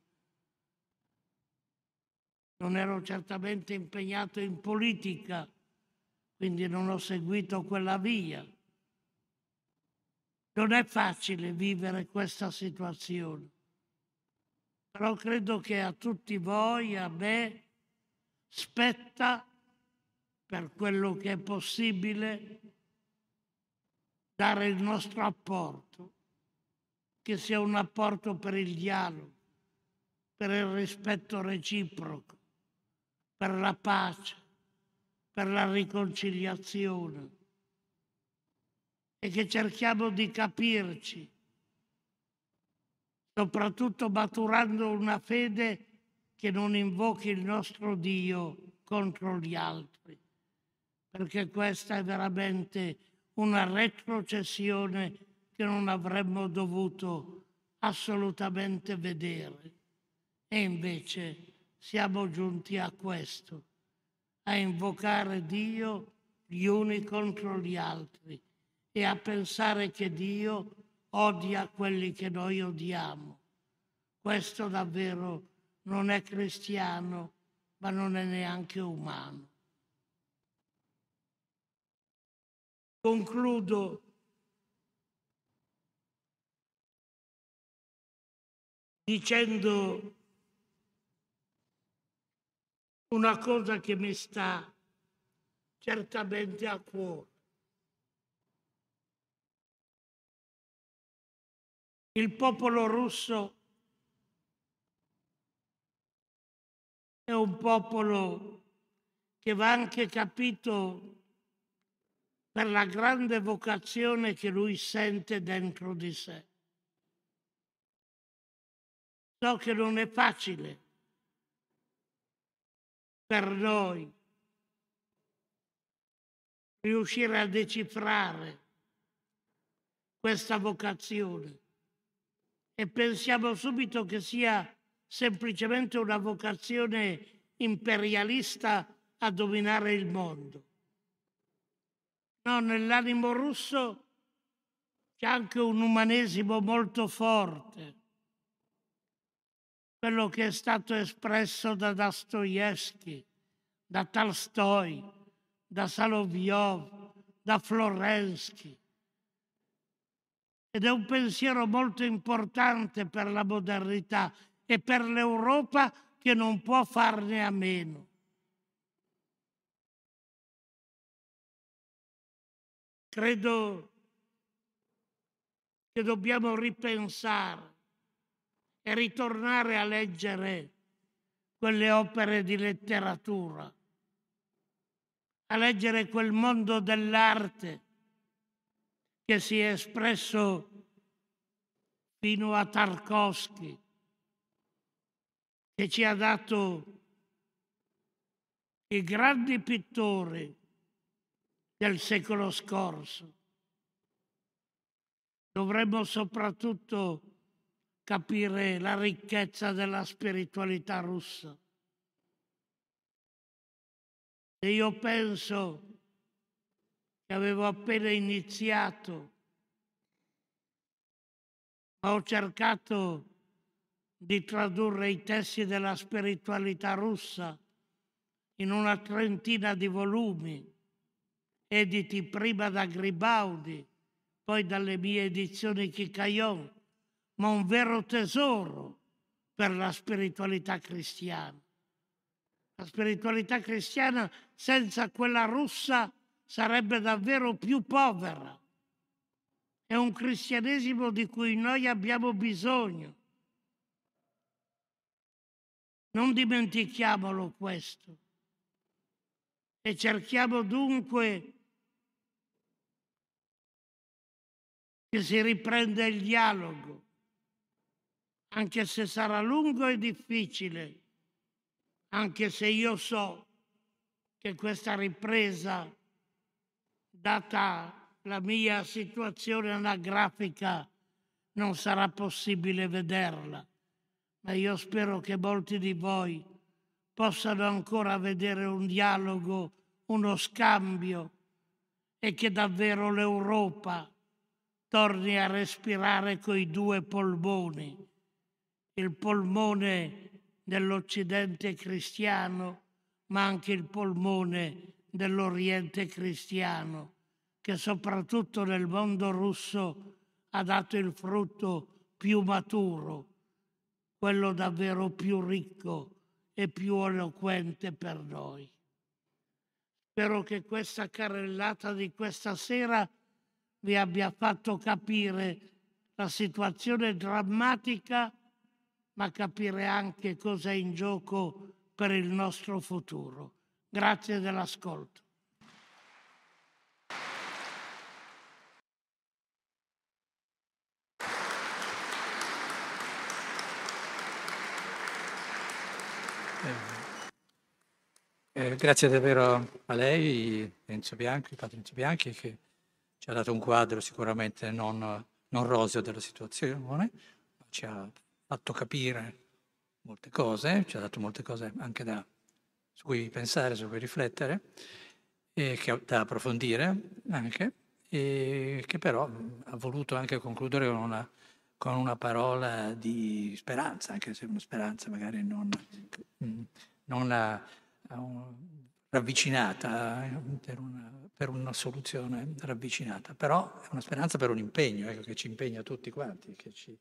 Non ero certamente impegnato in politica, quindi non ho seguito quella via. Non è facile vivere questa situazione però credo che a tutti voi, a me, spetta, per quello che è possibile, dare il nostro apporto, che sia un apporto per il dialogo, per il rispetto reciproco, per la pace, per la riconciliazione. E che cerchiamo di capirci soprattutto maturando una fede che non invochi il nostro Dio contro gli altri, perché questa è veramente una retrocessione che non avremmo dovuto assolutamente vedere. E invece siamo giunti a questo, a invocare Dio gli uni contro gli altri e a pensare che Dio odia quelli che noi odiamo. Questo davvero non è cristiano, ma non è neanche umano. Concludo dicendo una cosa che mi sta certamente a cuore. il popolo russo è un popolo che va anche capito per la grande vocazione che lui sente dentro di sé. So che non è facile per noi riuscire a decifrare questa vocazione e pensiamo subito che sia semplicemente una vocazione imperialista a dominare il mondo. No, nell'animo russo c'è anche un umanesimo molto forte, quello che è stato espresso da Dostoevsky, da Tolstoi, da Saloviov, da Florensky ed è un pensiero molto importante per la modernità e per l'Europa che non può farne a meno. Credo che dobbiamo ripensare e ritornare a leggere quelle opere di letteratura, a leggere quel mondo dell'arte che si è espresso fino a Tarkovsky, che ci ha dato i grandi pittori del secolo scorso. Dovremmo soprattutto capire la ricchezza della spiritualità russa, E io penso che avevo appena iniziato, ma ho cercato di tradurre i testi della spiritualità russa in una trentina di volumi, editi prima da Gribaudi, poi dalle mie edizioni Chicaion, ma un vero tesoro per la spiritualità cristiana. La spiritualità cristiana senza quella russa sarebbe davvero più povera. È un cristianesimo di cui noi abbiamo bisogno. Non dimentichiamolo questo. E cerchiamo dunque che si riprenda il dialogo, anche se sarà lungo e difficile, anche se io so che questa ripresa, data la mia situazione anagrafica, non sarà possibile vederla, ma io spero che molti di voi possano ancora vedere un dialogo, uno scambio e che davvero l'Europa torni a respirare coi due polmoni, il polmone dell'Occidente cristiano, ma anche il polmone dell'Oriente cristiano, che soprattutto nel mondo russo ha dato il frutto più maturo, quello davvero più ricco e più eloquente per noi. Spero che questa carrellata di questa sera vi abbia fatto capire la situazione drammatica, ma capire anche cosa è in gioco per il nostro futuro. Grazie dell'ascolto. Eh, grazie davvero a lei, Enzo Bianchi, Enzo Bianchi, che ci ha dato un quadro sicuramente non, non roseo della situazione, ma ci ha fatto capire molte cose, ci ha dato molte cose anche da, su cui pensare, su cui riflettere, e che, da approfondire anche, e che però ha voluto anche concludere con una, con una parola di speranza, anche se una speranza magari non, non la, ravvicinata eh, per una, per una, soluzione ravvicinata, però è una speranza per un impegno ecco, che ci impegna tutti quanti, che ci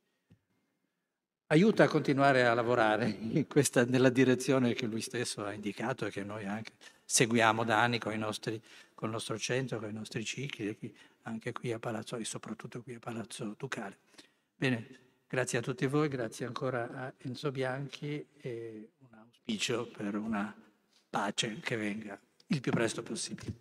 aiuta a continuare a lavorare questa, nella direzione che lui stesso ha indicato e che noi anche seguiamo da anni con, nostri, con il nostro centro, con i nostri cicli, anche qui a Palazzo e soprattutto qui a Palazzo Ducale. Bene, grazie a tutti voi, grazie ancora a Enzo Bianchi e un auspicio per una pace che venga il più presto possibile.